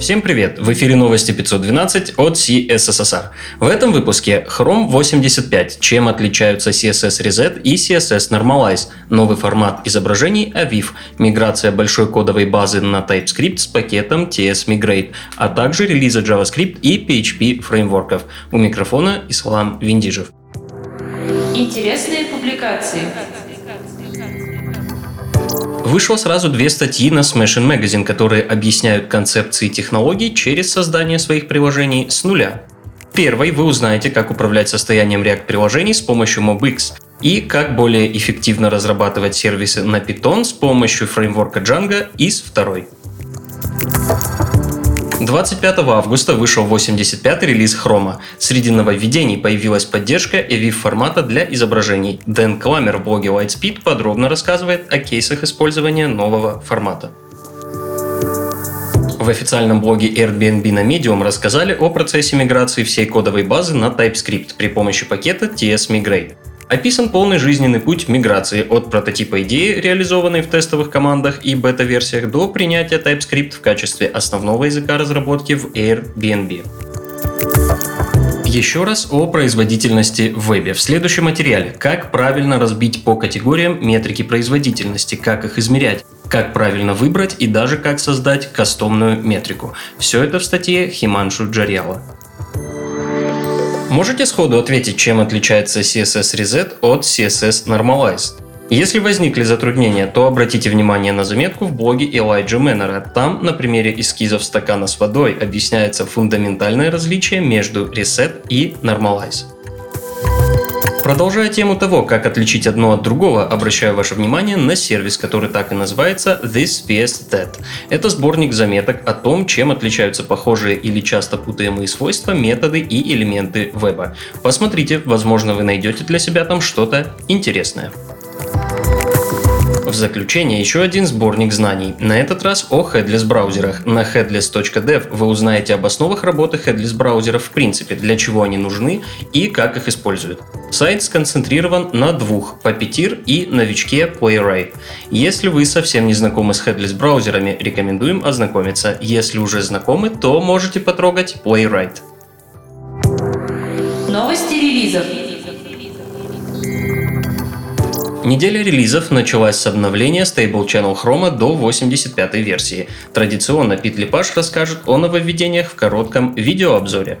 Всем привет! В эфире новости 512 от CSSR. В этом выпуске Chrome 85. Чем отличаются CSS Reset и CSS Normalize? Новый формат изображений AVIF. Миграция большой кодовой базы на TypeScript с пакетом TS Migrate, а также релизы JavaScript и PHP фреймворков. У микрофона Ислам Виндижев. Интересные публикации. Вышло сразу две статьи на Smashing Magazine, которые объясняют концепции технологий через создание своих приложений с нуля. Первой вы узнаете, как управлять состоянием React-приложений с помощью MobX и как более эффективно разрабатывать сервисы на Python с помощью фреймворка Django из второй. 25 августа вышел 85-й релиз Chrome. Среди нововведений появилась поддержка EVIF формата для изображений. Дэн Кламер в блоге Lightspeed подробно рассказывает о кейсах использования нового формата. В официальном блоге Airbnb на Medium рассказали о процессе миграции всей кодовой базы на TypeScript при помощи пакета TS Migrate. Описан полный жизненный путь миграции от прототипа идеи, реализованной в тестовых командах и бета-версиях, до принятия TypeScript в качестве основного языка разработки в Airbnb. Еще раз о производительности в вебе. В следующем материале. Как правильно разбить по категориям метрики производительности, как их измерять, как правильно выбрать и даже как создать кастомную метрику. Все это в статье Химаншу Джариала. Можете сходу ответить, чем отличается CSS Reset от CSS Normalized? Если возникли затруднения, то обратите внимание на заметку в блоге Элайджа Мэннера. Там на примере эскизов стакана с водой объясняется фундаментальное различие между Reset и Normalize. Продолжая тему того, как отличить одно от другого, обращаю ваше внимание на сервис, который так и называется This PS That. Это сборник заметок о том, чем отличаются похожие или часто путаемые свойства, методы и элементы веба. Посмотрите, возможно вы найдете для себя там что-то интересное. В заключение еще один сборник знаний. На этот раз о headless браузерах. На headless.dev вы узнаете об основах работы headless браузеров в принципе, для чего они нужны и как их используют. Сайт сконцентрирован на двух – Puppeteer и новичке Playwright. Если вы совсем не знакомы с headless браузерами, рекомендуем ознакомиться. Если уже знакомы, то можете потрогать Playwright. Новости релизов. Неделя релизов началась с обновления Stable Channel Chrome до 85 версии. Традиционно Пит Лепаш расскажет о нововведениях в коротком видеообзоре.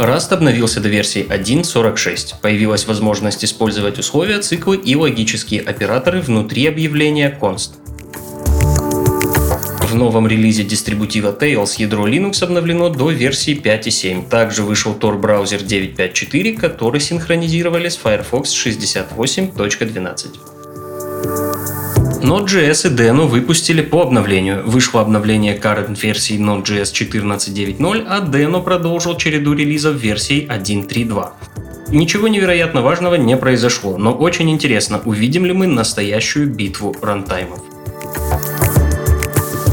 Rust обновился до версии 1.46. Появилась возможность использовать условия, циклы и логические операторы внутри объявления const. В новом релизе дистрибутива Tails ядро Linux обновлено до версии 5.7. Также вышел Tor браузер 9.5.4, который синхронизировали с Firefox 68.12. Node.js и Deno выпустили по обновлению. Вышло обновление current версии Node.js 14.9.0, а Deno продолжил череду релизов версий 1.3.2. Ничего невероятно важного не произошло, но очень интересно, увидим ли мы настоящую битву рантаймов.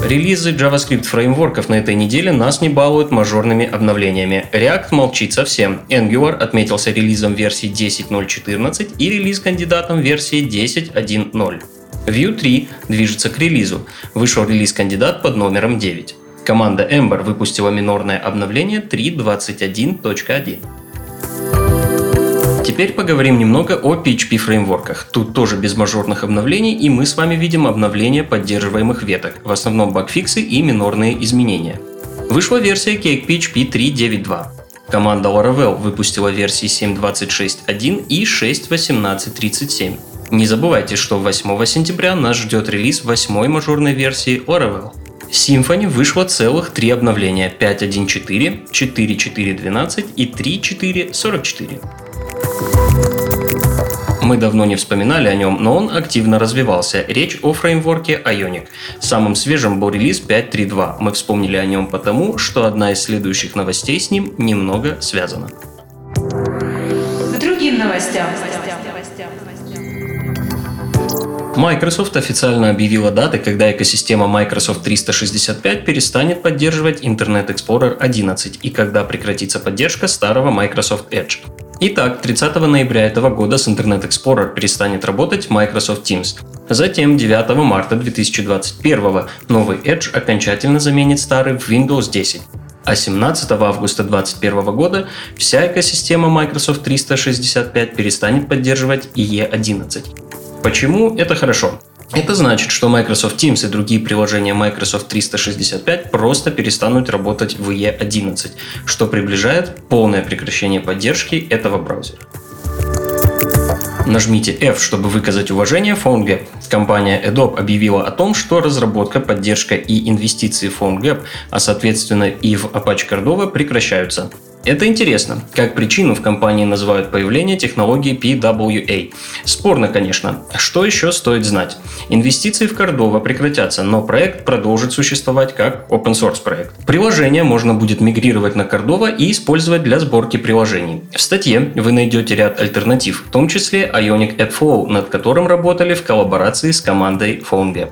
Релизы JavaScript фреймворков на этой неделе нас не балуют мажорными обновлениями. React молчит совсем. Angular отметился релизом версии 10.0.14 и релиз-кандидатом версии 10.1.0. Vue 3 движется к релизу. Вышел релиз-кандидат под номером 9. Команда Ember выпустила минорное обновление 3.21.1. Теперь поговорим немного о PHP фреймворках. Тут тоже без мажорных обновлений, и мы с вами видим обновления поддерживаемых веток, в основном багфиксы и минорные изменения. Вышла версия Cake PHP 3.9.2. Команда Laravel выпустила версии 7.26.1 и 6.18.37. Не забывайте, что 8 сентября нас ждет релиз 8 мажорной версии Laravel. Symfony вышло целых три обновления 5.1.4, 4.4.12 и 3.4.44. Мы давно не вспоминали о нем, но он активно развивался. Речь о фреймворке Ionic. Самым свежим был релиз 5.3.2. Мы вспомнили о нем потому, что одна из следующих новостей с ним немного связана. К другим новостям. Microsoft официально объявила даты, когда экосистема Microsoft 365 перестанет поддерживать Internet Explorer 11 и когда прекратится поддержка старого Microsoft Edge. Итак, 30 ноября этого года с Internet Explorer перестанет работать Microsoft Teams. Затем 9 марта 2021 новый Edge окончательно заменит старый в Windows 10. А 17 августа 2021 года вся экосистема Microsoft 365 перестанет поддерживать IE11. Почему это хорошо? Это значит, что Microsoft Teams и другие приложения Microsoft 365 просто перестанут работать в IE11, что приближает полное прекращение поддержки этого браузера. Нажмите F, чтобы выказать уважение PhoneGap. Компания Adobe объявила о том, что разработка, поддержка и инвестиции в PhoneGap, а соответственно и в Apache Cordova прекращаются. Это интересно, как причину в компании называют появление технологии PWA. Спорно, конечно. Что еще стоит знать? Инвестиции в Cordova прекратятся, но проект продолжит существовать как open source проект. Приложение можно будет мигрировать на Cordova и использовать для сборки приложений. В статье вы найдете ряд альтернатив, в том числе Ionic AppFlow, над которым работали в коллаборации с командой PhoneGap.